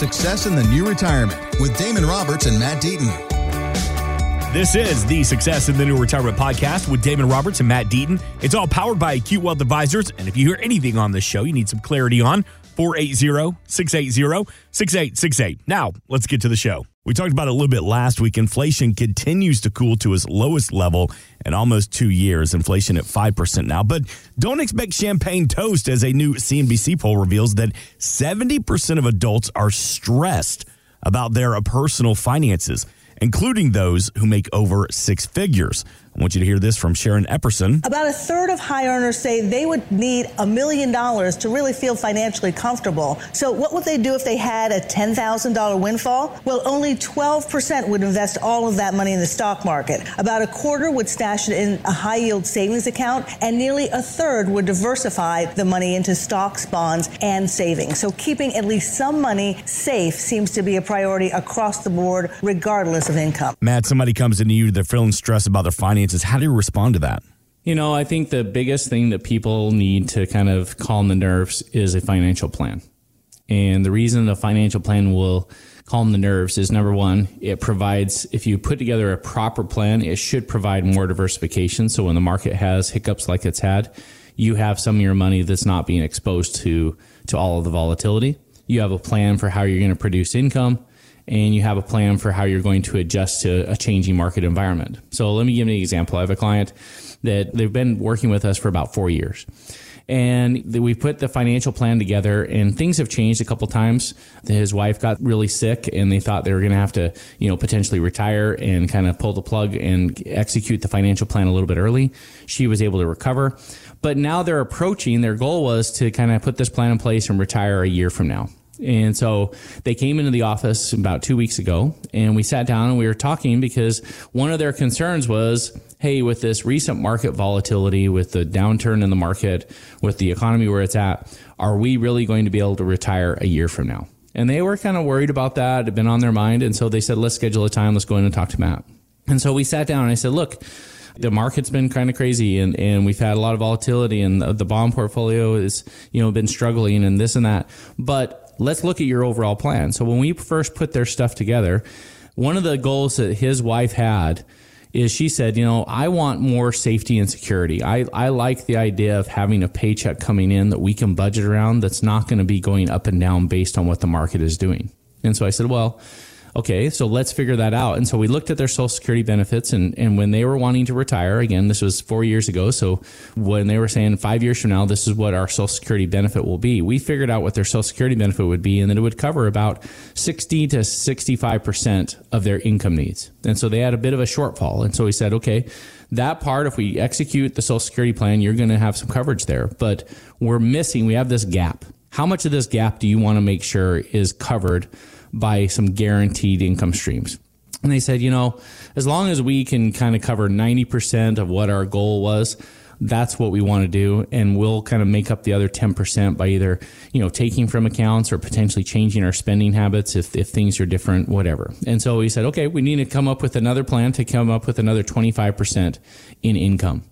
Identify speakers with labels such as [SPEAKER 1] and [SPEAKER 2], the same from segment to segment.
[SPEAKER 1] Success in the New Retirement with Damon Roberts and Matt Deaton.
[SPEAKER 2] This is the Success in the New Retirement podcast with Damon Roberts and Matt Deaton. It's all powered by Acute Wealth Advisors. And if you hear anything on this show you need some clarity on, 480 680 6868. Now, let's get to the show. We talked about it a little bit last week. Inflation continues to cool to its lowest level in almost two years. Inflation at 5% now. But don't expect champagne toast as a new CNBC poll reveals that 70% of adults are stressed about their personal finances including those who make over six figures. I want you to hear this from Sharon Epperson.
[SPEAKER 3] About a third of high earners say they would need a million dollars to really feel financially comfortable. So, what would they do if they had a $10,000 windfall? Well, only 12% would invest all of that money in the stock market. About a quarter would stash it in a high yield savings account, and nearly a third would diversify the money into stocks, bonds, and savings. So, keeping at least some money safe seems to be a priority across the board, regardless of income.
[SPEAKER 2] Matt, somebody comes into you, they're feeling stressed about their finances finances. How do you respond to that?
[SPEAKER 4] You know, I think the biggest thing that people need to kind of calm the nerves is a financial plan. And the reason the financial plan will calm the nerves is number one, it provides, if you put together a proper plan, it should provide more diversification. So when the market has hiccups like it's had, you have some of your money that's not being exposed to, to all of the volatility. You have a plan for how you're going to produce income and you have a plan for how you're going to adjust to a changing market environment. So let me give you an example. I have a client that they've been working with us for about four years. And we put the financial plan together, and things have changed a couple times. His wife got really sick, and they thought they were going to have to, you know, potentially retire and kind of pull the plug and execute the financial plan a little bit early. She was able to recover, but now they're approaching. Their goal was to kind of put this plan in place and retire a year from now. And so they came into the office about two weeks ago and we sat down and we were talking because one of their concerns was, Hey, with this recent market volatility, with the downturn in the market, with the economy where it's at, are we really going to be able to retire a year from now? And they were kind of worried about that. It had been on their mind. And so they said, let's schedule a time. Let's go in and talk to Matt. And so we sat down and I said, look, the market's been kind of crazy and, and we've had a lot of volatility and the, the bond portfolio is, you know, been struggling and this and that. But let's look at your overall plan. So when we first put their stuff together, one of the goals that his wife had is she said, you know, I want more safety and security. I, I like the idea of having a paycheck coming in that we can budget around that's not going to be going up and down based on what the market is doing. And so I said, well, okay, so let's figure that out. And so we looked at their social security benefits and, and when they were wanting to retire, again, this was four years ago. So when they were saying five years from now, this is what our social security benefit will be, we figured out what their social security benefit would be and that it would cover about 60 to 65% of their income needs. And so they had a bit of a shortfall. And so we said, okay, that part, if we execute the social security plan, you're going to have some coverage there, but we're missing, we have this gap. How much of this gap do you want to make sure is covered by some guaranteed income streams. And they said, you know, as long as we can kind of cover 90% of what our goal was, that's what we want to do. And we'll kind of make up the other 10% by either, you know, taking from accounts or potentially changing our spending habits if, if things are different, whatever. And so we said, okay, we need to come up with another plan to come up with another 25% in income.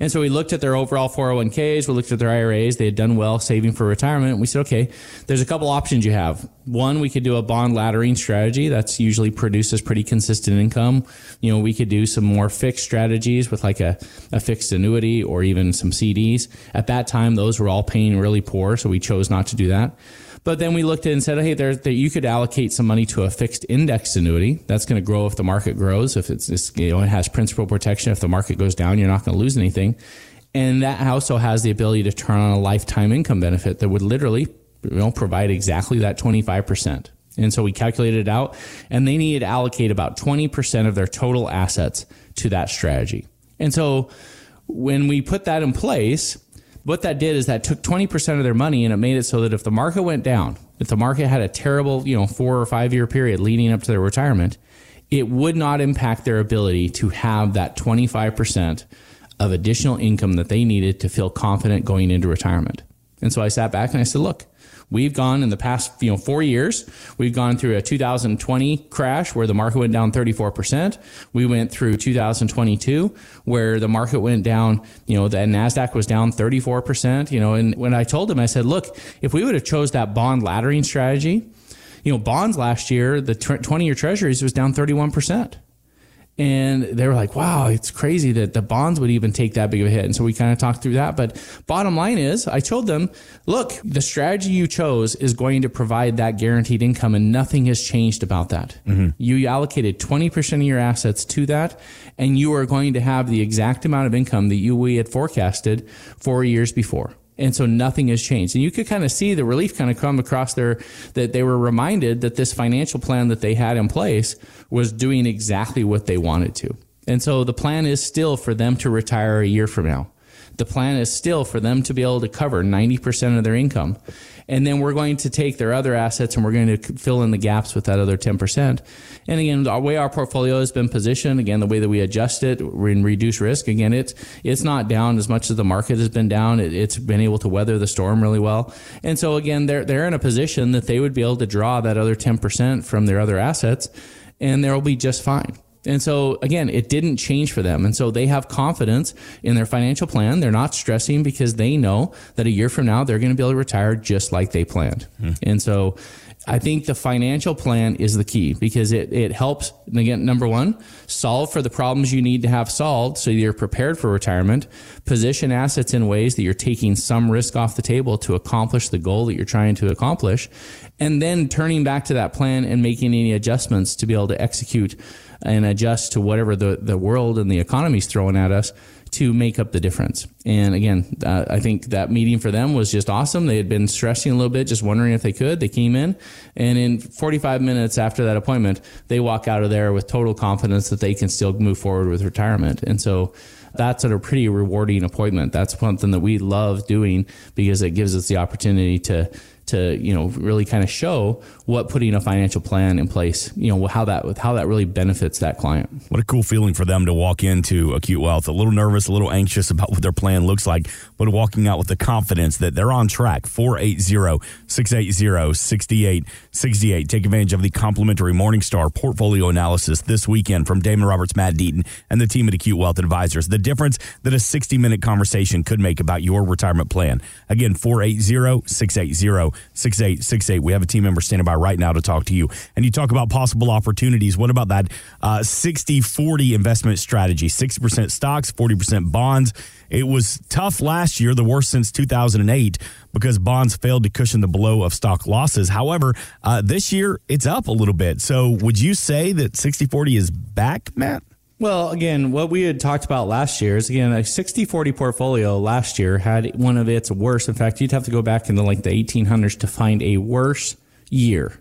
[SPEAKER 4] And so we looked at their overall 401ks, we looked at their IRAs. They had done well saving for retirement. We said, okay, there's a couple options you have. One, we could do a bond laddering strategy. That's usually produces pretty consistent income. You know, we could do some more fixed strategies with like a, a fixed annuity or even some CDs. At that time, those were all paying really poor. So we chose not to do that. But then we looked at and said, hey, there, there, you could allocate some money to a fixed index annuity. That's going to grow if the market grows. If it's, it's, you know, it has principal protection. If the market goes down, you're not going to lose anything. And that also has the ability to turn on a lifetime income benefit that would literally, you know, provide exactly that 25%. And so we calculated it out and they needed to allocate about 20% of their total assets to that strategy. And so when we put that in place, what that did is that took 20% of their money and it made it so that if the market went down, if the market had a terrible, you know, four or five year period leading up to their retirement, it would not impact their ability to have that 25% of additional income that they needed to feel confident going into retirement. And so I sat back and I said, look, We've gone in the past, you know, four years. We've gone through a 2020 crash where the market went down 34%. We went through 2022 where the market went down, you know, the NASDAQ was down 34%, you know, and when I told him, I said, look, if we would have chose that bond laddering strategy, you know, bonds last year, the 20 year treasuries was down 31%. And they were like, wow, it's crazy that the bonds would even take that big of a hit. And so we kind of talked through that. But bottom line is, I told them, look, the strategy you chose is going to provide that guaranteed income, and nothing has changed about that. Mm-hmm. You allocated 20% of your assets to that, and you are going to have the exact amount of income that you we had forecasted four years before. And so nothing has changed. And you could kind of see the relief kind of come across there that they were reminded that this financial plan that they had in place was doing exactly what they wanted to. And so the plan is still for them to retire a year from now. The plan is still for them to be able to cover 90% of their income. And then we're going to take their other assets and we're going to fill in the gaps with that other 10%. And again, the way our portfolio has been positioned, again, the way that we adjust it and reduce risk, again, it's, it's not down as much as the market has been down. It, it's been able to weather the storm really well. And so again, they're, they're in a position that they would be able to draw that other 10% from their other assets and they'll be just fine. And so again, it didn't change for them. And so they have confidence in their financial plan. They're not stressing because they know that a year from now, they're going to be able to retire just like they planned. Hmm. And so I think the financial plan is the key because it, it helps, again, number one, solve for the problems you need to have solved so you're prepared for retirement, position assets in ways that you're taking some risk off the table to accomplish the goal that you're trying to accomplish, and then turning back to that plan and making any adjustments to be able to execute and adjust to whatever the, the world and the economy is throwing at us to make up the difference. And again, uh, I think that meeting for them was just awesome. They had been stressing a little bit, just wondering if they could. They came in, and in 45 minutes after that appointment, they walk out of there with total confidence that they can still move forward with retirement. And so that's a pretty rewarding appointment. That's something that we love doing because it gives us the opportunity to to you know really kind of show what putting a financial plan in place you know how that how that really benefits that client.
[SPEAKER 2] What a cool feeling for them to walk into acute wealth. A little nervous a little anxious about what their plan looks like but walking out with the confidence that they're on track. 480-680-6868 take advantage of the complimentary morningstar portfolio analysis this weekend from damon roberts matt deaton and the team at acute wealth advisors. The difference that a 60 minute conversation could make about your retirement plan. Again 480-680 6868. We have a team member standing by right now to talk to you. And you talk about possible opportunities. What about that uh, 60 40 investment strategy? 60% stocks, 40% bonds. It was tough last year, the worst since 2008, because bonds failed to cushion the blow of stock losses. However, uh, this year it's up a little bit. So would you say that 60 40 is back, Matt?
[SPEAKER 4] Well, again, what we had talked about last year is again a 60-40 portfolio last year had one of its worst. In fact, you'd have to go back into like the 1800s to find a worse year.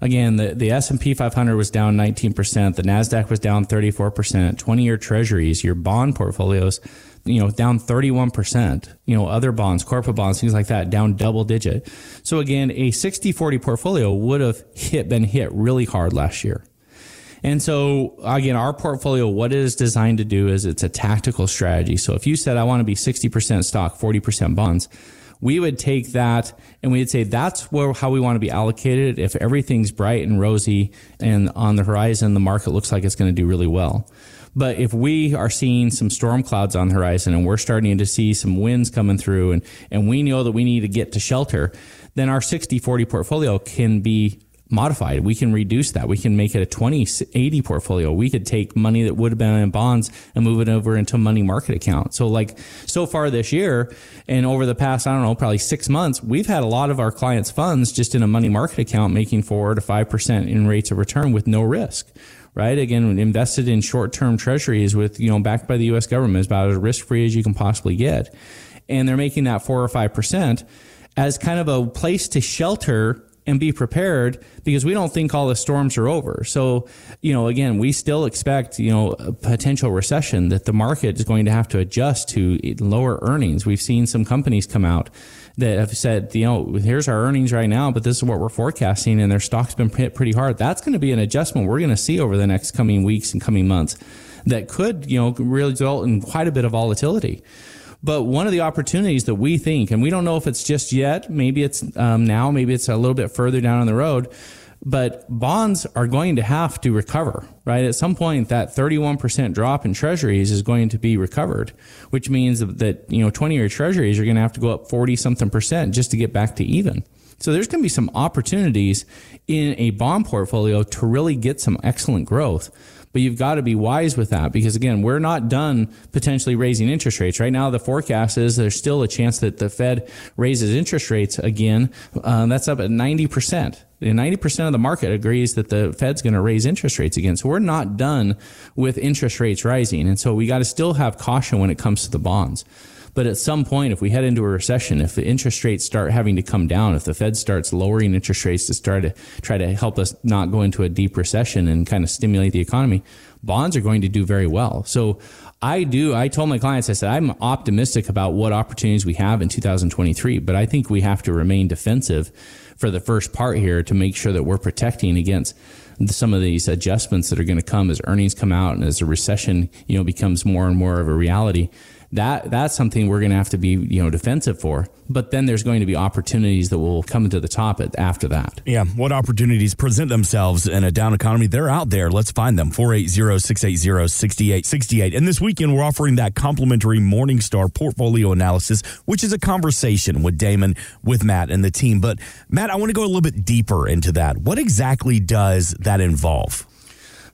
[SPEAKER 4] Again, the, the S&P 500 was down 19%, the Nasdaq was down 34%, 20-year treasuries, your bond portfolios, you know, down 31%, you know, other bonds, corporate bonds, things like that, down double digit. So again, a 60-40 portfolio would have hit been hit really hard last year. And so again, our portfolio, what it is designed to do is it's a tactical strategy. So if you said, I want to be 60% stock, 40% bonds, we would take that and we'd say that's where how we want to be allocated if everything's bright and rosy and on the horizon the market looks like it's going to do really well but if we are seeing some storm clouds on the horizon and we're starting to see some winds coming through and, and we know that we need to get to shelter then our 60 40 portfolio can be modified. We can reduce that. We can make it a 20 80 portfolio. We could take money that would have been in bonds and move it over into a money market account. So like so far this year and over the past, I don't know, probably six months, we've had a lot of our clients funds just in a money market account making four to 5% in rates of return with no risk right? Again, invested in short-term treasuries with, you know, backed by the U.S. government is about as risk-free as you can possibly get. And they're making that four or 5% as kind of a place to shelter and be prepared because we don't think all the storms are over. So, you know, again, we still expect, you know, a potential recession that the market is going to have to adjust to lower earnings. We've seen some companies come out that have said, you know, here's our earnings right now, but this is what we're forecasting and their stock's been hit pretty hard. That's going to be an adjustment we're going to see over the next coming weeks and coming months that could, you know, result in quite a bit of volatility. But one of the opportunities that we think, and we don't know if it's just yet, maybe it's um, now, maybe it's a little bit further down on the road, but bonds are going to have to recover, right? At some point, that 31% drop in treasuries is going to be recovered, which means that, you know, 20 year treasuries are going to have to go up 40 something percent just to get back to even. So there's going to be some opportunities in a bond portfolio to really get some excellent growth. But you've got to be wise with that because again, we're not done potentially raising interest rates. Right now, the forecast is there's still a chance that the Fed raises interest rates again. Uh, that's up at 90%. 90% of the market agrees that the Fed's going to raise interest rates again. So we're not done with interest rates rising. And so we got to still have caution when it comes to the bonds. But at some point, if we head into a recession, if the interest rates start having to come down, if the Fed starts lowering interest rates to start to try to help us not go into a deep recession and kind of stimulate the economy, bonds are going to do very well. So I do. I told my clients, I said, I'm optimistic about what opportunities we have in 2023, but I think we have to remain defensive for the first part here to make sure that we're protecting against some of these adjustments that are going to come as earnings come out and as the recession, you know, becomes more and more of a reality that that's something we're going to have to be you know defensive for. But then there's going to be opportunities that will come into the top after that.
[SPEAKER 2] Yeah, what opportunities present themselves in a down economy? They're out there. Let's find them. 480-680-6868. And this weekend we're offering that complimentary Morningstar portfolio analysis, which is a conversation with Damon, with Matt and the team. But Matt, I want to go a little bit deeper into that. What exactly does that involve?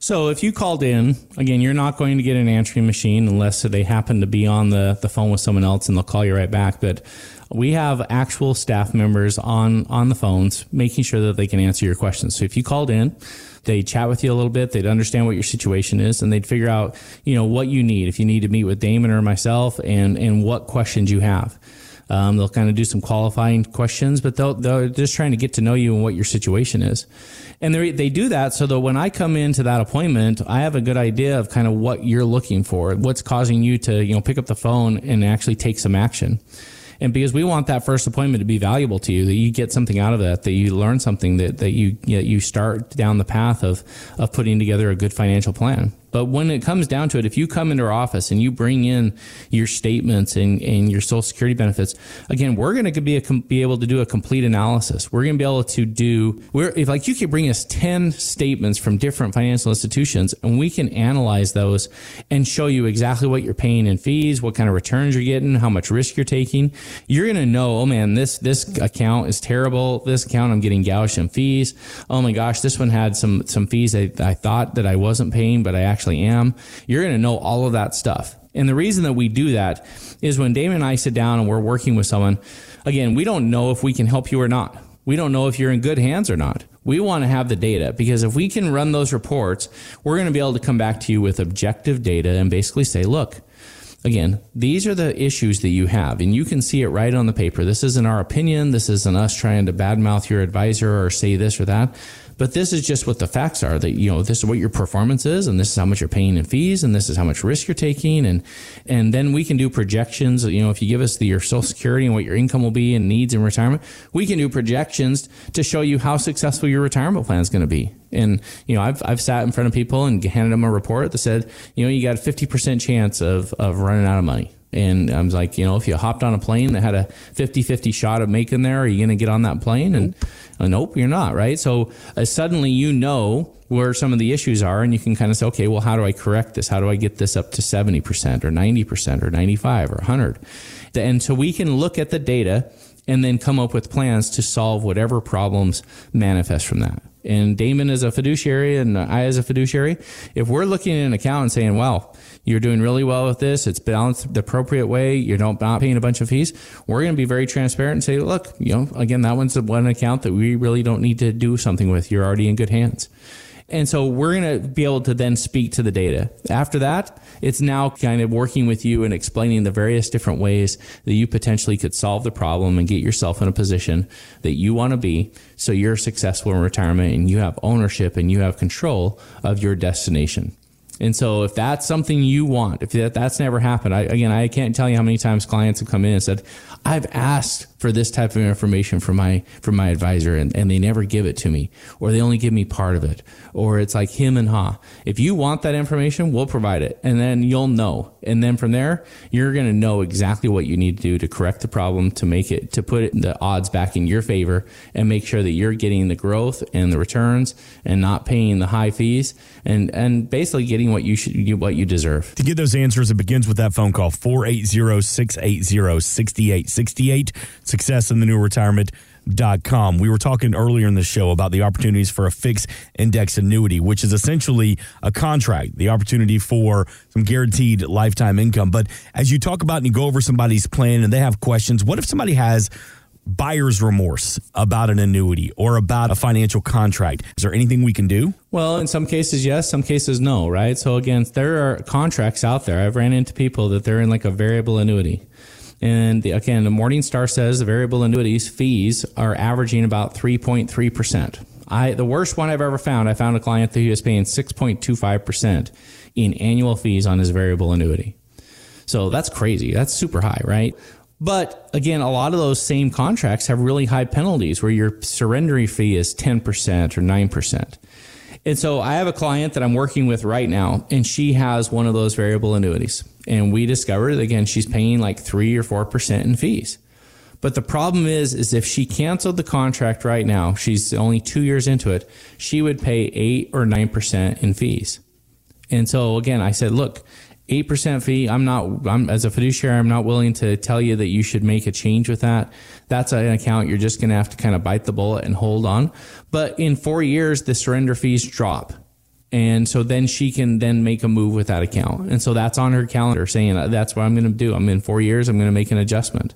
[SPEAKER 4] So if you called in, again, you're not going to get an answering machine unless they happen to be on the, the phone with someone else and they'll call you right back. But we have actual staff members on, on the phones making sure that they can answer your questions. So if you called in, they'd chat with you a little bit, they'd understand what your situation is, and they'd figure out, you know, what you need. If you need to meet with Damon or myself and, and what questions you have. Um, they'll kind of do some qualifying questions, but they'll, they're just trying to get to know you and what your situation is. And they they do that so that when I come into that appointment, I have a good idea of kind of what you're looking for, what's causing you to, you know, pick up the phone and actually take some action. And because we want that first appointment to be valuable to you, that you get something out of that, that you learn something, that, that you, you, know, you start down the path of, of putting together a good financial plan. But when it comes down to it, if you come into our office and you bring in your statements and, and your social security benefits, again, we're going to be, a, be able to do a complete analysis. We're going to be able to do, we're, if like you could bring us 10 statements from different financial institutions and we can analyze those and show you exactly what you're paying in fees, what kind of returns you're getting, how much risk you're taking. You're going to know, oh man, this, this account is terrible. This account I'm getting in fees. Oh my gosh, this one had some, some fees I, I thought that I wasn't paying, but I actually actually am. You're going to know all of that stuff. And the reason that we do that is when Damon and I sit down and we're working with someone, again, we don't know if we can help you or not. We don't know if you're in good hands or not. We want to have the data because if we can run those reports, we're going to be able to come back to you with objective data and basically say, look, again, these are the issues that you have, and you can see it right on the paper. This isn't our opinion. This isn't us trying to badmouth your advisor or say this or that. But this is just what the facts are that, you know, this is what your performance is and this is how much you're paying in fees and this is how much risk you're taking. And, and then we can do projections. You know, if you give us the, your social security and what your income will be and needs in retirement, we can do projections to show you how successful your retirement plan is going to be. And, you know, I've, I've sat in front of people and handed them a report that said, you know, you got a 50% chance of, of running out of money. And I was like, you know, if you hopped on a plane that had a 50 50 shot of making there, are you going to get on that plane? And uh, nope, you're not, right? So uh, suddenly you know where some of the issues are and you can kind of say, okay, well, how do I correct this? How do I get this up to 70% or 90% or 95 or 100? And so we can look at the data and then come up with plans to solve whatever problems manifest from that. And Damon is a fiduciary and I as a fiduciary. If we're looking at an account and saying, well, you're doing really well with this. It's balanced the appropriate way. You're not paying a bunch of fees. We're going to be very transparent and say, look, you know, again, that one's the one account that we really don't need to do something with. You're already in good hands. And so we're going to be able to then speak to the data. After that, it's now kind of working with you and explaining the various different ways that you potentially could solve the problem and get yourself in a position that you want to be so you're successful in retirement and you have ownership and you have control of your destination. And so if that's something you want, if that, that's never happened, I, again, I can't tell you how many times clients have come in and said, I've asked for this type of information from my from my advisor and, and they never give it to me or they only give me part of it. Or it's like him and ha. If you want that information we'll provide it and then you'll know. And then from there you're going to know exactly what you need to do to correct the problem to make it to put it, the odds back in your favor and make sure that you're getting the growth and the returns and not paying the high fees and and basically getting what you should what you deserve.
[SPEAKER 2] To get those answers it begins with that phone call 480 680 6868 success in the new retirement. com. We were talking earlier in the show about the opportunities for a fixed index annuity, which is essentially a contract, the opportunity for some guaranteed lifetime income. But as you talk about and you go over somebody's plan and they have questions, what if somebody has buyer's remorse about an annuity or about a financial contract? Is there anything we can do?
[SPEAKER 4] Well, in some cases, yes. Some cases, no, right? So again, there are contracts out there. I've ran into people that they're in like a variable annuity and the, again, the Morningstar says the variable annuities fees are averaging about 3.3%. I, the worst one I've ever found, I found a client that he was paying 6.25% in annual fees on his variable annuity. So that's crazy. That's super high, right? But again, a lot of those same contracts have really high penalties where your surrender fee is 10% or 9%. And so I have a client that I'm working with right now, and she has one of those variable annuities. And we discovered again, she's paying like three or four percent in fees. But the problem is, is if she canceled the contract right now, she's only two years into it, she would pay eight or nine percent in fees. And so again, I said, look, eight percent fee. I'm not. I'm as a fiduciary. I'm not willing to tell you that you should make a change with that. That's an account you're just going to have to kind of bite the bullet and hold on. But in four years, the surrender fees drop. And so then she can then make a move with that account. And so that's on her calendar saying uh, that's what I'm going to do. I'm in four years. I'm going to make an adjustment.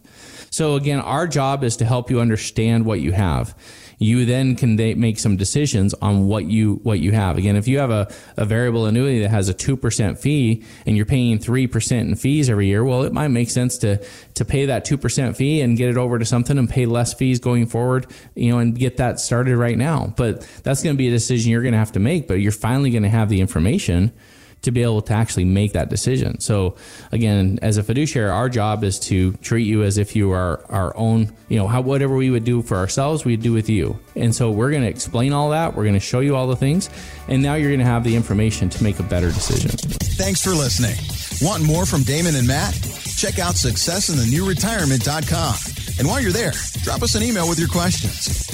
[SPEAKER 4] So again, our job is to help you understand what you have you then can make some decisions on what you what you have. Again, if you have a, a variable annuity that has a two percent fee and you're paying three percent in fees every year, well, it might make sense to to pay that two percent fee and get it over to something and pay less fees going forward, you know, and get that started right now. But that's going to be a decision you're going to have to make. But you're finally going to have the information to be able to actually make that decision. So again, as a fiduciary, our job is to treat you as if you are our own, you know, how whatever we would do for ourselves, we'd do with you. And so we're going to explain all that. We're going to show you all the things. And now you're going to have the information to make a better decision.
[SPEAKER 1] Thanks for listening. Want more from Damon and Matt? Check out successinthenewretirement.com. And while you're there, drop us an email with your questions.